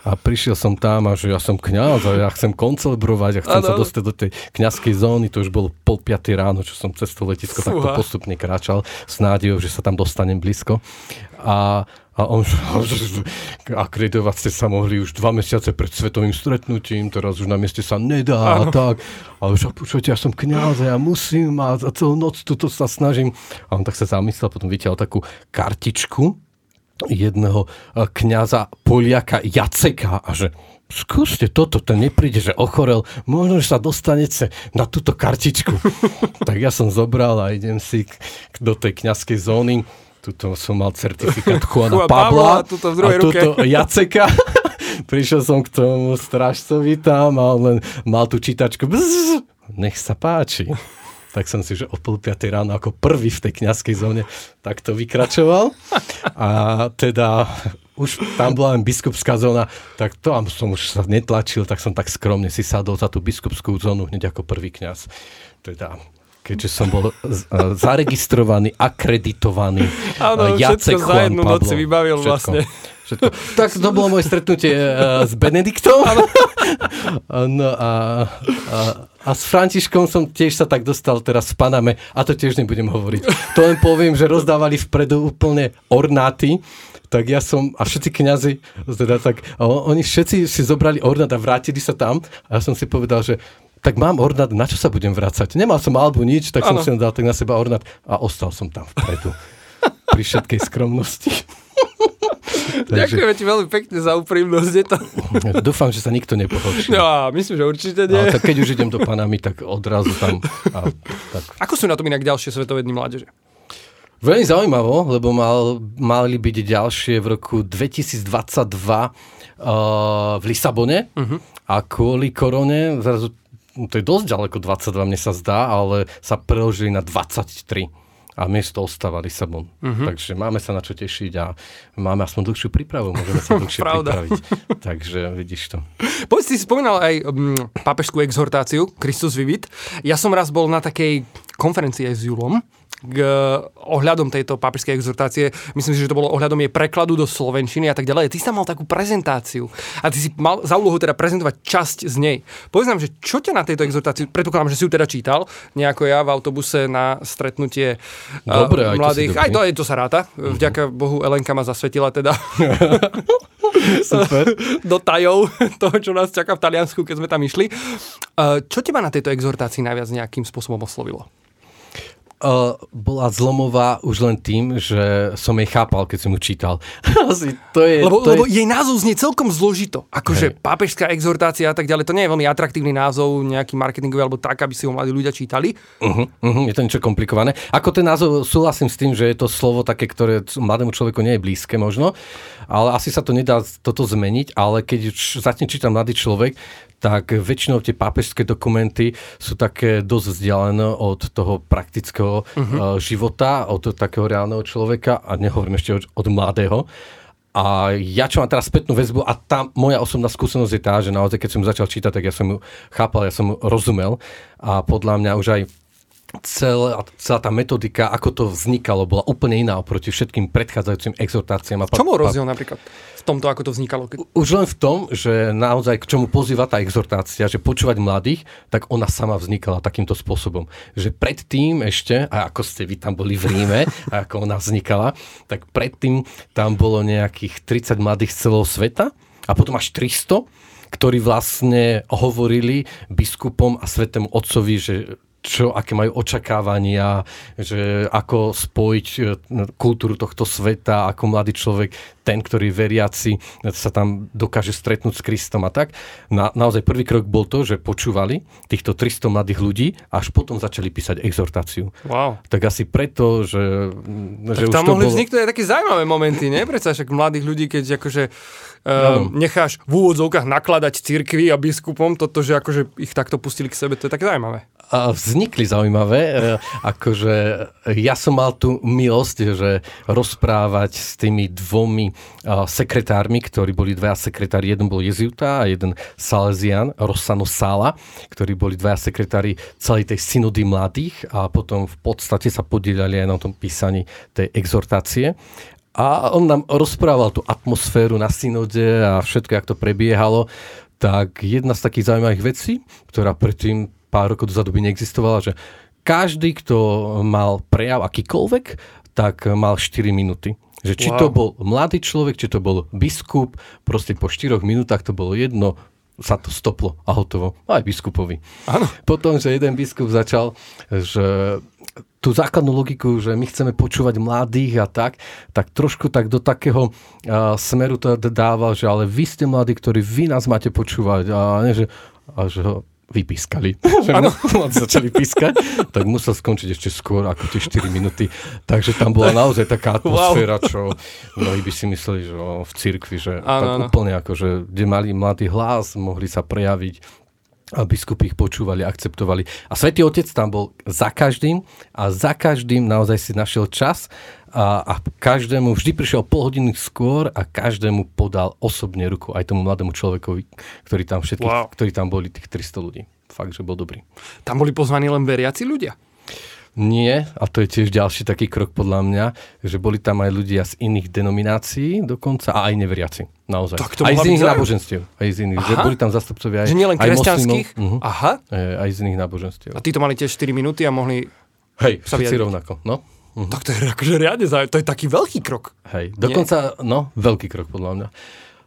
A prišiel som tam a že ja som kňaz a ja chcem koncelebrovať a chcem ano. sa dostať do tej kňazskej zóny. To už bolo pol piatý ráno, čo som cez to letisko Fúha. takto postupne kráčal s nádejou, že sa tam dostanem blízko. A a on, [laughs] akreditovať ste sa mohli už dva mesiace pred svetovým stretnutím, teraz už na mieste sa nedá a tak. A už počujete, ja som kniaz a ja musím a za celú noc tuto sa snažím. A on tak sa zamyslel, potom vytiaľ takú kartičku jedného e, kniaza Poliaka Jaceka a že skúste toto, ten nepríde, že ochorel, možno, že sa dostanete na túto kartičku. [laughs] tak ja som zobral a idem si do tej kňazskej zóny tuto som mal certifikát Juana Pavla, tuto v druhej a tuto ruke. [laughs] Jaceka. Prišiel som k tomu strážcovi tam a on len mal tú čítačku. Bzz, nech sa páči. Tak som si, že o pol piatej ráno ako prvý v tej kňazskej zóne takto vykračoval. A teda už tam bola len biskupská zóna, tak to som už sa netlačil, tak som tak skromne si sadol za tú biskupskú zónu hneď ako prvý kňaz. Teda keďže som bol zaregistrovaný, akreditovaný. Áno, Jacek všetko za jednu noc vybavil všetko, vlastne. Všetko. Tak to bolo moje stretnutie uh, s Benediktom. [laughs] no a, a, a s Františkom som tiež sa tak dostal teraz v Paname a to tiež nebudem hovoriť. To len poviem, že rozdávali vpredu úplne ornáty tak ja som, a všetci kňazi, teda tak, oni všetci si zobrali ornát a vrátili sa tam a ja som si povedal, že tak mám ornát, na čo sa budem vrácať? Nemal som albu nič, tak ano. som si dal tak na seba ornát a ostal som tam vpredu. pri všetkej skromnosti. [laughs] Takže... Ďakujeme ti veľmi pekne za úprimnosť. Je to... Dúfam, že sa nikto nepohorší. No, myslím, že určite nie. Ale tak keď už idem do Panamy, tak odrazu tam. A, tak. Ako sú na tom inak ďalšie svetové dny mládeže? Veľmi zaujímavo, lebo mal, mali byť ďalšie v roku 2022 uh, v Lisabone uh-huh. a kvôli korone zrazu to je dosť ďaleko 22, mne sa zdá, ale sa preložili na 23 a miesto ostáva Lisabon. Uh-huh. Takže máme sa na čo tešiť a máme aspoň dlhšiu prípravu, môžeme sa [laughs] dlhšie pripraviť. [laughs] Takže vidíš to. Povedz, si spomínal aj um, pápežskú exhortáciu Kristus Vivit. Ja som raz bol na takej konferencii aj s Julom k ohľadom tejto pápežskej exhortácie. Myslím si, že to bolo ohľadom jej prekladu do slovenčiny a tak ďalej. Ty si tam mal takú prezentáciu a ty si mal za úlohu teda prezentovať časť z nej. Povedz nám, že čo ťa na tejto exhortácii, predpokladám, že si ju teda čítal, nejako ja v autobuse na stretnutie Dobre, uh, mladých. Aj, to, aj to sa ráta. Uh-huh. Vďaka Bohu Elenka ma zasvetila teda. [laughs] Super. [laughs] do tajov toho, čo nás čaká v Taliansku, keď sme tam išli. Uh, čo teba na tejto exhortácii najviac nejakým spôsobom oslovilo? Uh, bola zlomová už len tým, že som jej chápal, keď som ju čítal. [laughs] Asi to je, lebo, to lebo je... jej názov znie celkom zložito. Akože hey. pápežská exhortácia a tak ďalej. To nie je veľmi atraktívny názov, nejaký marketingový alebo tak, aby si ho mladí ľudia čítali. Uh-huh, uh-huh, je to niečo komplikované. Ako ten názov, súhlasím s tým, že je to slovo také, ktoré mladému človeku nie je blízke možno, ale asi sa to nedá toto zmeniť, ale keď začne čítať mladý človek, tak väčšinou tie pápežské dokumenty sú také dosť vzdialené od toho praktického uh-huh. života, od takého reálneho človeka a nehovorím ešte od, od mladého. A ja čo mám teraz spätnú väzbu a tá moja osobná skúsenosť je tá, že naozaj keď som začal čítať, tak ja som ju chápal, ja som ju rozumel a podľa mňa už aj celá, celá tá metodika, ako to vznikalo, bola úplne iná oproti všetkým predchádzajúcim exhortáciám. A pa, bol rozdiel napríklad v tomto, ako to vznikalo? Už len v tom, že naozaj k čomu pozýva tá exhortácia, že počúvať mladých, tak ona sama vznikala takýmto spôsobom. Že predtým ešte, a ako ste vy tam boli v Ríme, [laughs] a ako ona vznikala, tak predtým tam bolo nejakých 30 mladých z celého sveta a potom až 300, ktorí vlastne hovorili biskupom a svetému otcovi, že čo, aké majú očakávania, že ako spojiť e, kultúru tohto sveta, ako mladý človek, ten, ktorý veriaci sa tam dokáže stretnúť s Kristom a tak. Na, naozaj prvý krok bol to, že počúvali týchto 300 mladých ľudí a až potom začali písať exhortáciu. Wow. Tak asi preto, že... že tak tam mohli bolo... vzniknúť aj také zaujímavé momenty, nie? Predsa však mladých ľudí, keď akože uh, necháš v úvodzovkách nakladať cirkvi a biskupom, toto, že akože ich takto pustili k sebe, to je také zaujímavé. Vznikli zaujímavé. E, akože ja som mal tú milosť, že rozprávať s tými dvomi sekretármi, ktorí boli dvaja sekretári. Jeden bol jezuita a jeden Salesian, Rossano Sala, ktorí boli dvaja sekretári celej tej synody mladých a potom v podstate sa podielali aj na tom písaní tej exhortácie. A on nám rozprával tú atmosféru na synode a všetko, jak to prebiehalo. Tak jedna z takých zaujímavých vecí, ktorá predtým pár rokov dozadu by neexistovala, že každý, kto mal prejav akýkoľvek, tak mal 4 minúty. Že či wow. to bol mladý človek, či to bol biskup, proste po 4 minútach to bolo jedno, sa to stoplo a hotovo. Aj biskupovi. Ano. Potom, že jeden biskup začal, že tú základnú logiku, že my chceme počúvať mladých a tak, tak trošku tak do takého uh, smeru to dával, že ale vy ste mladí, ktorí vy nás máte počúvať a nie, že, a že vypískali. [laughs] že mladí [laughs] začali pískať, tak musel skončiť ešte skôr ako tie 4 minúty. Takže tam bola naozaj taká atmosféra, čo mnohí by si mysleli, že v cirkvi, že ano, tak ano. úplne ako, že kde mali mladý hlas, mohli sa prejaviť a biskupy ich počúvali, akceptovali. A Svetý Otec tam bol za každým a za každým naozaj si našiel čas a, a každému vždy prišiel pol hodiny skôr a každému podal osobne ruku aj tomu mladému človekovi, ktorý tam všetkých, wow. ktorí tam boli, tých 300 ľudí. Fakt, že bol dobrý. Tam boli pozvaní len veriaci ľudia? Nie, a to je tiež ďalší taký krok podľa mňa, že boli tam aj ľudia z iných denominácií dokonca a aj neveriaci. Naozaj. Tak to aj z iných náboženstiev. Aj z iných. Že boli tam zastupcovia aj Že nielen kresťanských? Uh-huh. Aha. Aj, aj z iných náboženstiev. A tí to mali tiež 4 minúty a mohli Hej, sa všetci rovnako. No. Uh-huh. Tak to je akože riadne, to je taký veľký krok. Hej, dokonca, Nie? no, veľký krok podľa mňa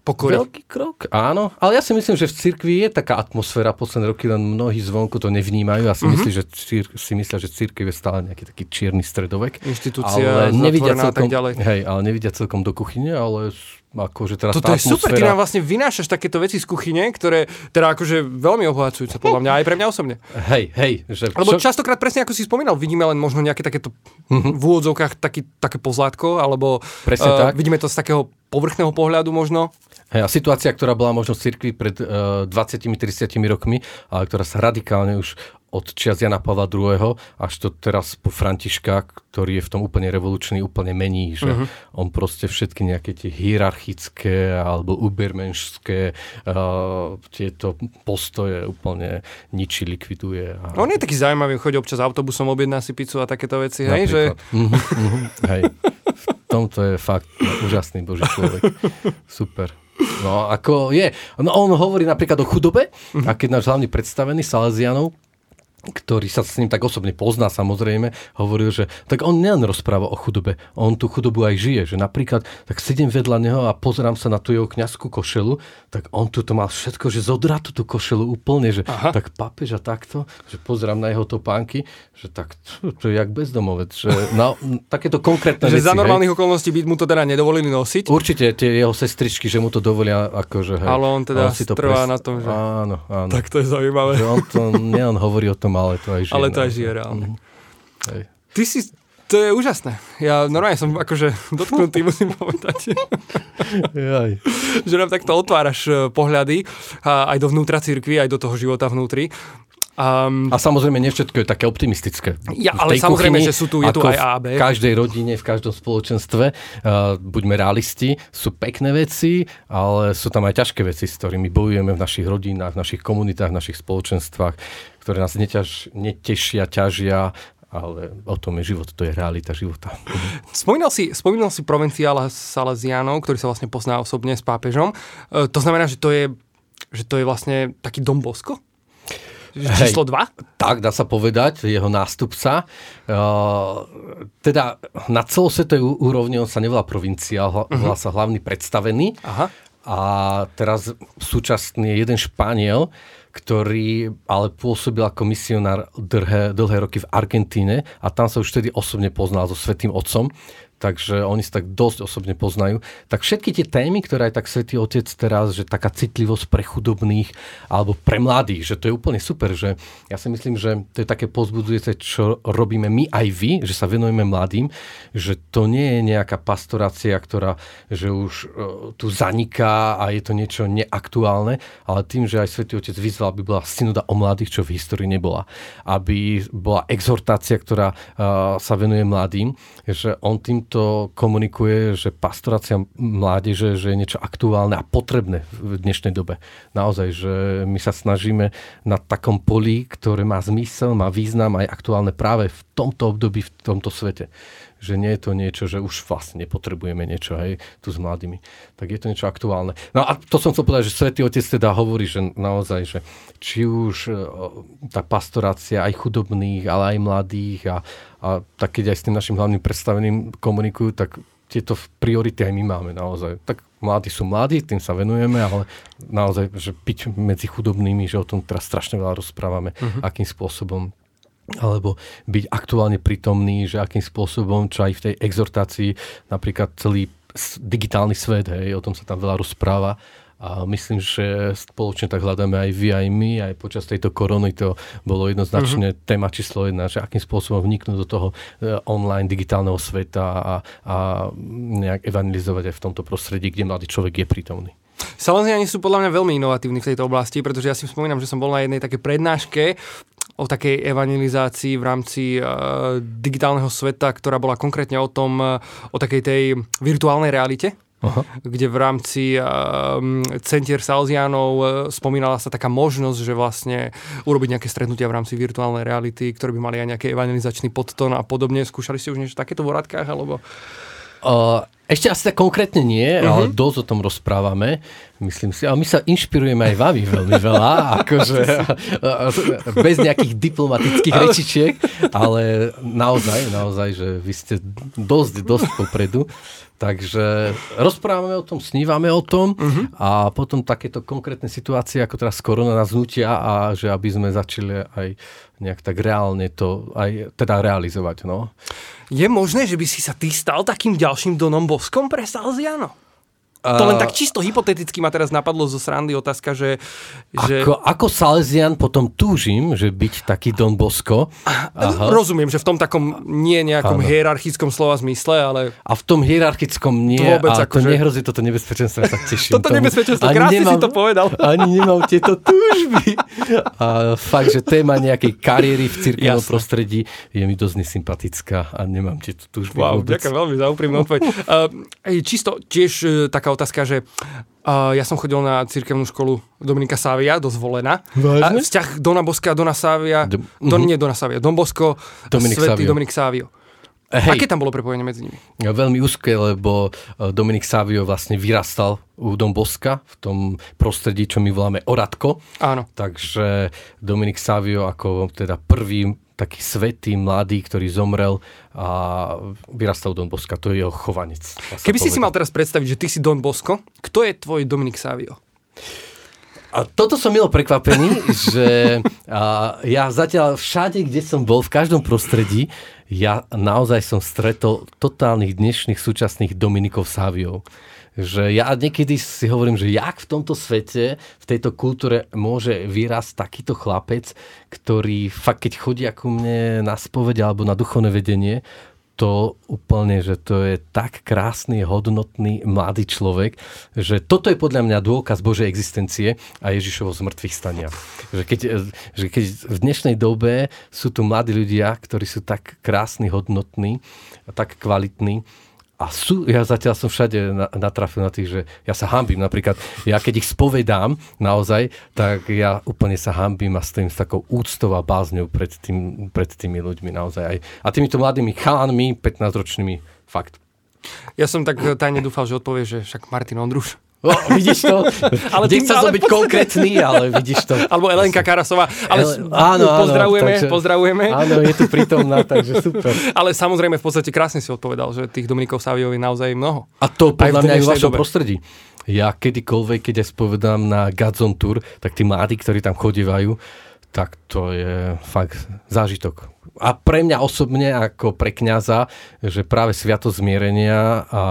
pokory. Veľký krok, áno. Ale ja si myslím, že v cirkvi je taká atmosféra posledné roky, len mnohí zvonku to nevnímajú. Ja si, mm-hmm. myslím, že cír, si myslia, že cirkev je stále nejaký taký čierny stredovek. Inštitúcia ale nevidia celkom, a tak ďalej. Hej, ale nevidia celkom do kuchyne, ale akože teraz Toto je super, ty nám vlastne vynášaš takéto veci z kuchyne, ktoré teda akože veľmi obohacujúce podľa mňa, aj pre mňa osobne. Hej, hej. Že Lebo častokrát presne ako si spomínal, vidíme len možno nejaké takéto mm-hmm. v úvodzovkách taký, také pozlátko, alebo presne uh, tak. vidíme to z takého povrchného pohľadu možno. Hej, a situácia, ktorá bola možno v cirkvi pred uh, 20-30 rokmi, ale ktorá sa radikálne už od čias Jana Pavla II. až to teraz po Františka, ktorý je v tom úplne revolučný, úplne mení, že uh-huh. on proste všetky nejaké tie hierarchické alebo ubermenšské uh, tieto postoje úplne ničí, likviduje. A... On je taký zaujímavý, chodí občas autobusom, objedná si pizzu a takéto veci, hej? Že... Uh-huh, uh-huh, hej. V tomto je fakt úžasný boží človek. Super. No, ako je. No, on hovorí napríklad o chudobe, uh-huh. a keď náš hlavný predstavený Salesianov, ktorý sa s ním tak osobne pozná samozrejme, hovoril, že tak on nielen rozpráva o chudobe, on tú chudobu aj žije, že napríklad tak sedím vedľa neho a pozerám sa na tú jeho kňazskú košelu, tak on tu to mal všetko, že zodrá tú košelu úplne, že Aha. tak papež a takto, že pozerám na jeho topánky, že tak to, to je jak bezdomovec, že no, takéto konkrétne že veci, za normálnych hej. okolností by mu to teda nedovolili nosiť? Určite tie jeho sestričky, že mu to dovolia akože hej. Ale on teda on si to trvá pres... na tom, že... Áno, áno. Tak to je zaujímavé. Že on to nielen hovorí o tom, ale to aj žije. Ale to aj žije reálne. Mm. Hej. Ty si, to je úžasné. Ja normálne som akože [laughs] dotknutý, musím povedať. Jaj. že nám takto otváraš e, pohľady aj do vnútra cirkvi, aj do toho života vnútri. Um, a samozrejme, nie všetko je také optimistické. Ja, ale samozrejme, kuchyni, že sú tu, je tu aj A, B. V každej rodine, v každom spoločenstve, uh, buďme realisti, sú pekné veci, ale sú tam aj ťažké veci, s ktorými bojujeme v našich rodinách, v našich komunitách, v našich spoločenstvách, ktoré nás neťaž, netešia, ťažia ale o tom je život, to je realita života. Spomínal si, spomínal si provinciála Salesianov, ktorý sa vlastne pozná osobne s pápežom. E, to znamená, že to je, že to je vlastne taký Dom Bosko? číslo 2? Tak, dá sa povedať, jeho nástupca. Uh, teda na celosvetovej úrovni on sa nevolá provincia, uh-huh. volá sa hlavný predstavený. Aha. A teraz súčasný jeden Španiel, ktorý ale pôsobil ako misionár dlhé, dlhé roky v Argentíne a tam sa už vtedy osobne poznal so Svetým Otcom takže oni sa tak dosť osobne poznajú. Tak všetky tie témy, ktoré aj tak Svetý Otec teraz, že taká citlivosť pre chudobných alebo pre mladých, že to je úplne super, že ja si myslím, že to je také pozbudzujúce, čo robíme my aj vy, že sa venujeme mladým, že to nie je nejaká pastorácia, ktorá že už uh, tu zaniká a je to niečo neaktuálne, ale tým, že aj Svetý Otec vyzval, aby bola synoda o mladých, čo v histórii nebola. Aby bola exhortácia, ktorá uh, sa venuje mladým, že on týmto komunikuje, že pastorácia mládeže že je niečo aktuálne a potrebné v dnešnej dobe. Naozaj, že my sa snažíme na takom poli, ktoré má zmysel, má význam aj aktuálne práve v tomto období, v tomto svete že nie je to niečo, že už vlastne nepotrebujeme niečo, hej, tu s mladými. Tak je to niečo aktuálne. No a to som chcel povedať, že Svetý Otec teda hovorí, že naozaj, že či už e, tá pastorácia aj chudobných, ale aj mladých a, a tak keď aj s tým našim hlavným predstaveným komunikujú, tak tieto priority aj my máme naozaj. Tak mladí sú mladí, tým sa venujeme, ale naozaj, že piť medzi chudobnými, že o tom teraz strašne veľa rozprávame, uh-huh. akým spôsobom alebo byť aktuálne prítomný, že akým spôsobom, čo aj v tej exhortácii, napríklad celý digitálny svet, hej, o tom sa tam veľa rozpráva, a myslím, že spoločne tak hľadáme aj vy, aj my, aj počas tejto korony to bolo jednoznačne uh-huh. téma číslo jedna, že akým spôsobom vniknúť do toho e, online digitálneho sveta a, a nejak evangelizovať aj v tomto prostredí, kde mladý človek je prítomný. Salesiani sú podľa mňa veľmi inovatívni v tejto oblasti, pretože ja si spomínam, že som bol na jednej také prednáške o takej evangelizácii v rámci uh, digitálneho sveta, ktorá bola konkrétne o tom, uh, o takej tej virtuálnej realite. Aha. kde v rámci um, centier Salzianov uh, spomínala sa taká možnosť, že vlastne urobiť nejaké stretnutia v rámci virtuálnej reality, ktoré by mali aj nejaký evangelizačný podton a podobne. Skúšali ste už niečo takéto v Horadkách? Alebo... Uh, ešte asi tak konkrétne nie, uh-huh. ale mhm. dosť o tom rozprávame, myslím si. A my sa inšpirujeme aj vami veľmi veľa, [laughs] akože [laughs] bez nejakých diplomatických [laughs] rečičiek, ale naozaj, naozaj, že vy ste dosť, dosť popredu. Takže rozprávame o tom, snívame o tom uh-huh. a potom takéto konkrétne situácie, ako teraz korona nás nutia a že aby sme začali aj nejak tak reálne to aj teda realizovať. No. Je možné, že by si sa ty stal takým ďalším Donom Boskom pre Salziano? To len tak čisto hypoteticky ma teraz napadlo zo srandy otázka, že... že... Ako, ako Salesian potom túžim, že byť taký Don Bosco. Aha. Rozumiem, že v tom takom nie nejakom ano. hierarchickom slova zmysle, ale... A v tom hierarchickom nie, vôbec a ako, to že... nehrozí toto nebezpečenstvo, ja sa [laughs] teším. toto tomu. nebezpečenstvo, ani krásne nemám, si to povedal. [laughs] Ani nemám tieto túžby. A fakt, že téma nejakej kariéry v cirkevnom prostredí je mi dosť nesympatická a nemám tieto túžby wow, ďakujem veľmi za úprimnú odpoveď. [laughs] Uh, čisto tiež uh, taká otázka, že uh, ja som chodil na cirkevnú školu Dominika Sávia, do Zvolena. A vzťah Dona Boska Dona Sávia, Do, uh-huh. nie Dona Sávia, Don Bosko, Dominik Svetý Savio. Dominik Sávio. Hej. Aké tam bolo prepojenie medzi nimi? Veľmi úzke, lebo e, Dominik Savio vlastne vyrastal u Don Boska v tom prostredí, čo my voláme Oradko. Áno. Takže Dominik Savio ako teda prvý taký svetý mladý, ktorý zomrel a vyrastal Don Boska. To je jeho chovanec. Keby si si mal teraz predstaviť, že ty si Don Bosko, kto je tvoj Dominik Savio? A toto som milo prekvapený, [laughs] že a, ja zatiaľ všade, kde som bol, v každom prostredí, ja naozaj som stretol totálnych dnešných súčasných Dominikov Sáviov že ja niekedy si hovorím, že jak v tomto svete, v tejto kultúre môže vyrásť takýto chlapec, ktorý fakt keď chodí ako mne na spoveď alebo na duchovné vedenie, to úplne, že to je tak krásny, hodnotný, mladý človek, že toto je podľa mňa dôkaz Božej existencie a Ježišovo zmrtvých stania. Že keď, že keď v dnešnej dobe sú tu mladí ľudia, ktorí sú tak krásni, hodnotní, tak kvalitní, a sú, ja zatiaľ som všade natrafil na tých, že ja sa hambím. Napríklad, ja keď ich spovedám naozaj, tak ja úplne sa hambím a stojím s takou úctou a bázňou pred, tým, pred tými ľuďmi naozaj. Aj. A týmito mladými chalanmi, 15-ročnými, fakt. Ja som tak tajne dúfal, že odpovie, že však Martin Ondruš. O, vidíš to? [laughs] ale tým sa byť konkrétny, ale vidíš to. [laughs] Alebo Elenka Karasová. Ale El, áno, pozdravujeme, áno, takže, pozdravujeme. Áno, je tu prítomná, takže super. [laughs] Ale samozrejme v podstate krásne si odpovedal, že tých Dominikov Savijov je naozaj mnoho. A to podľa mňa aj v vašom prostredí. Ja kedykoľvek, keď ja spovedám na Godzone Tour, tak tí mladí, ktorí tam chodívajú, tak to je fakt zážitok. A pre mňa osobne, ako pre kňaza, že práve Sviatosť zmierenia a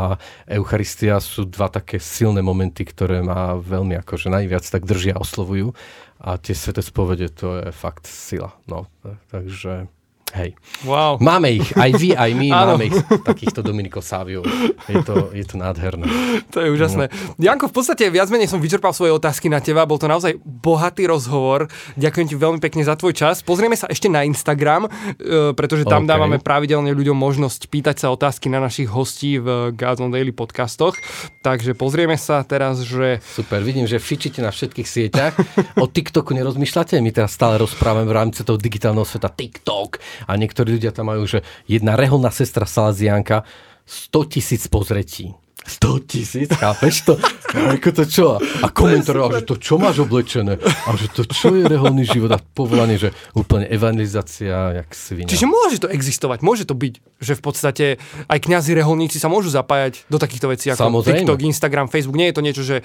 Eucharistia sú dva také silné momenty, ktoré ma veľmi akože najviac tak držia, oslovujú. A tie sveté spovede, to je fakt sila. No, takže Hej. Wow. Máme ich, aj vy, aj my [laughs] máme ich, takýchto Dominikov Sáviov. Je to, je to nádherné. To je úžasné. No. Janko, v podstate viac menej som vyčerpal svoje otázky na teba, bol to naozaj bohatý rozhovor. Ďakujem ti veľmi pekne za tvoj čas. Pozrieme sa ešte na Instagram, e, pretože tam okay. dávame pravidelne ľuďom možnosť pýtať sa otázky na našich hostí v Gazon Daily podcastoch. Takže pozrieme sa teraz, že... Super, vidím, že fičíte na všetkých sieťach. O TikToku nerozmýšľate? My teraz stále rozprávame v rámci toho digitálneho sveta TikTok a niektorí ľudia tam majú, že jedna reholná sestra Salazianka 100 tisíc pozretí. 100 tisíc, chápeš to? Ako to čo? A komentoroval, že to čo máš oblečené? A že to čo je reholný život a povolanie, že úplne evangelizácia, jak svinia. Čiže môže to existovať, môže to byť, že v podstate aj kňazi reholníci sa môžu zapájať do takýchto vecí ako Samozrejme. TikTok, Instagram, Facebook. Nie je to niečo, že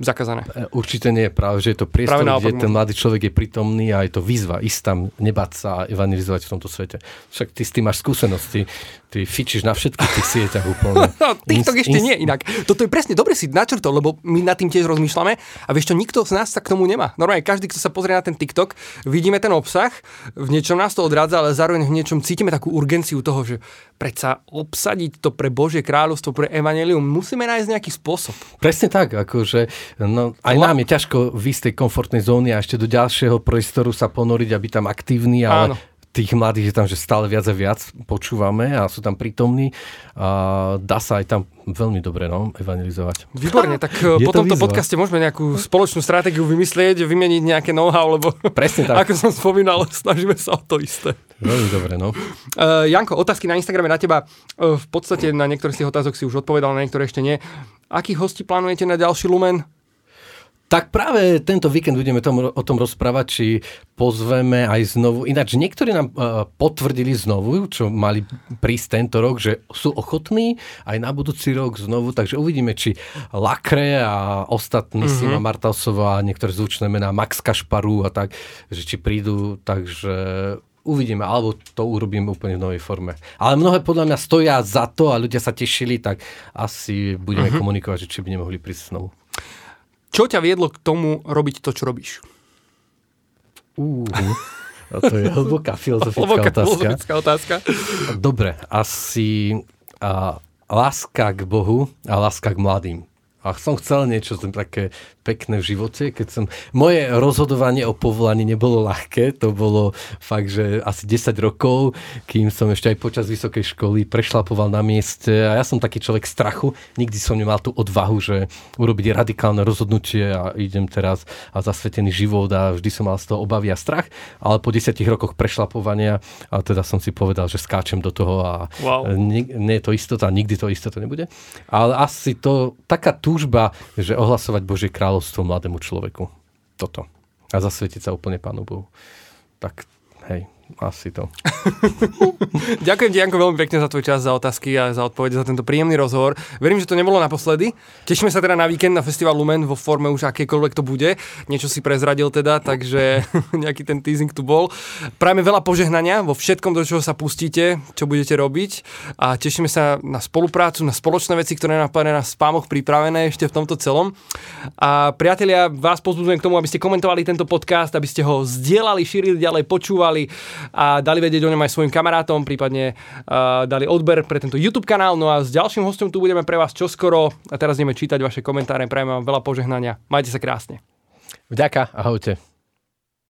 zakázané. E, určite nie, práve, že je to priestor, kde ten mladý človek je prítomný a je to výzva, ísť tam, nebať sa a evangelizovať v tomto svete. Však ty s tým máš skúsenosti, ty fičíš na všetkých tých sieťach úplne. [laughs] No, TikTok Inst, ešte inst... nie inak. Toto je presne, dobre si načrtol, lebo my nad tým tiež rozmýšľame a vieš čo, nikto z nás sa k tomu nemá. Normálne každý, kto sa pozrie na ten TikTok, vidíme ten obsah, v niečom nás to odrádza, ale zároveň v niečom cítime takú urgenciu toho, že predsa obsadiť to pre Božie kráľovstvo, pre evanelium, musíme nájsť nejaký spôsob. Presne tak, akože no, aj nám je ťažko v istej komfortnej zóny a ešte do ďalšieho priestoru sa ponoriť, aby tam aktívny, ale Áno tých mladých je tam, že stále viac a viac počúvame a sú tam prítomní a dá sa aj tam veľmi dobre no, evangelizovať. Výborne, tak [laughs] je po to tomto výzva. podcaste môžeme nejakú spoločnú stratégiu vymyslieť, vymeniť nejaké know-how, lebo Presne tak. [laughs] ako som spomínal, [laughs] snažíme sa o to isté. Veľmi dobre, no. Uh, Janko, otázky na Instagrame na teba. Uh, v podstate na niektoré z tých otázok si už odpovedal, na niektoré ešte nie. Akých hostí plánujete na ďalší Lumen? Tak práve tento víkend budeme tom, o tom rozprávať, či pozveme aj znovu. Ináč niektorí nám uh, potvrdili znovu, čo mali prísť tento rok, že sú ochotní aj na budúci rok znovu, takže uvidíme, či Lakre a ostatní, mm-hmm. Sima Martausová a niektoré zvučné mená, Max Kašparu a tak, že či prídu, takže uvidíme, alebo to urobíme úplne v novej forme. Ale mnohé podľa mňa stoja za to a ľudia sa tešili, tak asi budeme mm-hmm. komunikovať, že či by nemohli prísť znovu. Čo ťa viedlo k tomu robiť to, čo robíš? Uh, to je hlboká filozofická hlboká otázka. Filozofická otázka. Dobre, asi a, láska k Bohu a láska k mladým. A som chcel niečo také pekné v živote, keď som... Moje rozhodovanie o povolaní nebolo ľahké, to bolo fakt, že asi 10 rokov, kým som ešte aj počas vysokej školy prešlapoval na mieste a ja som taký človek strachu, nikdy som nemal tú odvahu, že urobiť radikálne rozhodnutie a idem teraz a zasvetený život a vždy som mal z toho obavy a strach, ale po 10 rokoch prešlapovania a teda som si povedal, že skáčem do toho a wow. nie, nie je to istota, nikdy to istota nebude. Ale asi to taká túžba, že ohlasovať Božie kráľ kráľovstvo mladému človeku. Toto. A zasvetiť sa úplne Pánu Bohu. Tak hej, asi to. [laughs] Ďakujem ti, Janko, veľmi pekne za tvoj čas, za otázky a za odpovede, za tento príjemný rozhovor. Verím, že to nebolo naposledy. Tešíme sa teda na víkend na Festival Lumen vo forme už akékoľvek to bude. Niečo si prezradil teda, takže [laughs] nejaký ten teasing tu bol. Prajeme veľa požehnania vo všetkom, do čoho sa pustíte, čo budete robiť a tešíme sa na spoluprácu, na spoločné veci, ktoré nám na spámoch pripravené ešte v tomto celom. A priatelia, vás pozbudzujem k tomu, aby ste komentovali tento podcast, aby ste ho zdieľali, šírili ďalej, počúvali a dali vedieť o ňom aj svojim kamarátom, prípadne uh, dali odber pre tento YouTube kanál. No a s ďalším hostom tu budeme pre vás čoskoro a teraz ideme čítať vaše komentáre. Prajem vám veľa požehnania. Majte sa krásne. Vďaka, ahojte.